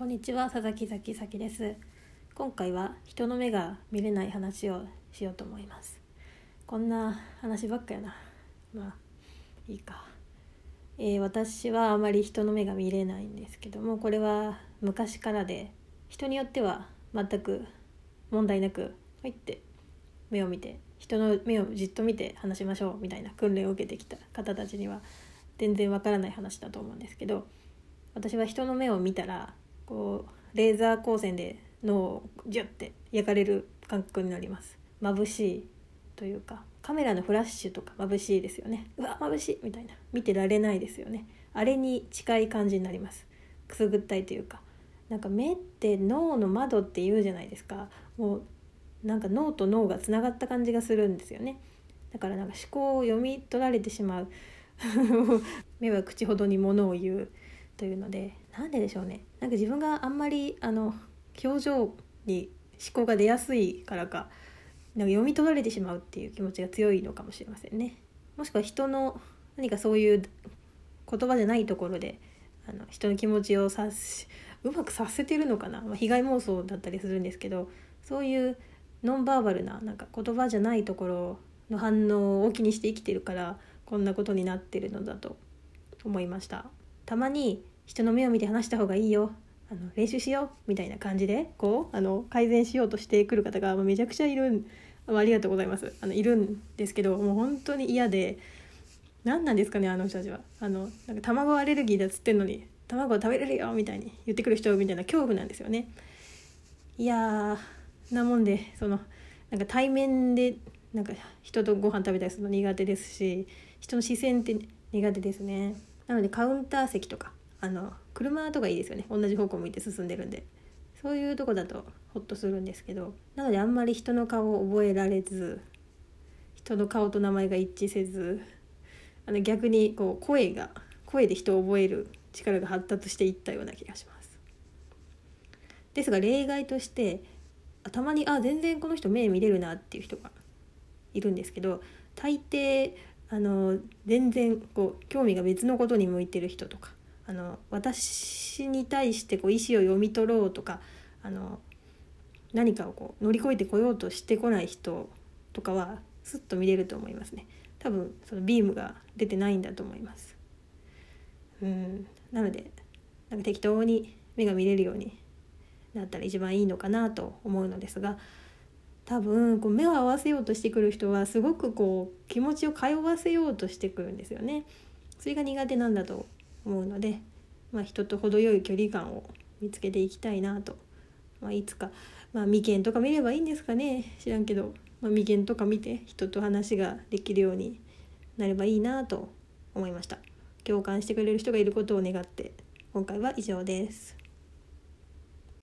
こんにちは佐々木咲咲です。今回は人の目が見れない話をしようと思います。こんな話ばっかやな。まあいいか、えー、私はあまり人の目が見れないんですけどもこれは昔からで人によっては全く問題なく入って目を見て人の目をじっと見て話しましょうみたいな訓練を受けてきた方たちには全然わからない話だと思うんですけど私は人の目を見たらこうレーザー光線で脳をジュッて焼かれる感覚になります。眩しいというかカメラのフラッシュとか眩しいですよね。うわ眩しいみたいな。見てられないですよね。あれに近い感じになります。くすぐったいというか。なんか目って脳の窓って言うじゃないですか。もうなんか脳と脳がつながった感じがするんですよね。だからなんか思考を読み取られてしまう。目は口ほどにものを言うというのでなんででしょうね。なんか自分があんまりあの表情に思考が出やすいからかなんか読み取られてしまうっていう気持ちが強いのかもしれませんね。もしくは人の何かそういう言葉じゃないところであの人の気持ちを察しうまくさせてるのかな、まあ、被害妄想だったりするんですけどそういうノンバーバルななんか言葉じゃないところの反応を気にして生きてるからこんなことになってるのだと思いました。たまに人の目を見て話した方がいいよ。あの練習しよう。みたいな感じでこうあの改善しようとしてくる方がめちゃくちゃいるありがとうございます。あのいるんですけどもう本当に嫌で何なんですかねあの人たちは。あのなんか卵アレルギーだっつってんのに卵食べれるよみたいに言ってくる人みたいな恐怖なんですよね。いやなもんでそのなんか対面でなんか人とご飯食べたりするの苦手ですし人の視線って苦手ですね。なのでカウンター席とかあの車とかいいですよね。同じ方向向いて進んでるんで。そういうとこだとホッとするんですけど。なのであんまり人の顔を覚えられず人の顔と名前が一致せずあの逆にこう声が声で人を覚える力が発達していったような気がします。ですが例外としてたまにあ全然この人目見れるなっていう人がいるんですけど大抵あの全然こう興味が別のことに向いてる人とかあの私に対してこう意思を読み取ろうとかあの何かをこう乗り越えてこようとしてこない人とかはスッと見れると思いますね。多分そのビームが出てないんだと思います。うん。なのでなんか適当に目が見れるようになったら一番いいのかなと思うのですが多分こう目を合わせようとしてくる人はすごくこう気持ちを通わせようとしてくるんですよね。それが苦手なんだと思うので、まあ、人と程よい距離感を見つけていきたいなと、まあ、いつか、まあ、眉間とか見ればいいんですかね。知らんけど、まあ、眉間とか見て人と話ができるようになればいいなと思いました。共感してくれる人がいることを願って今回は以上です。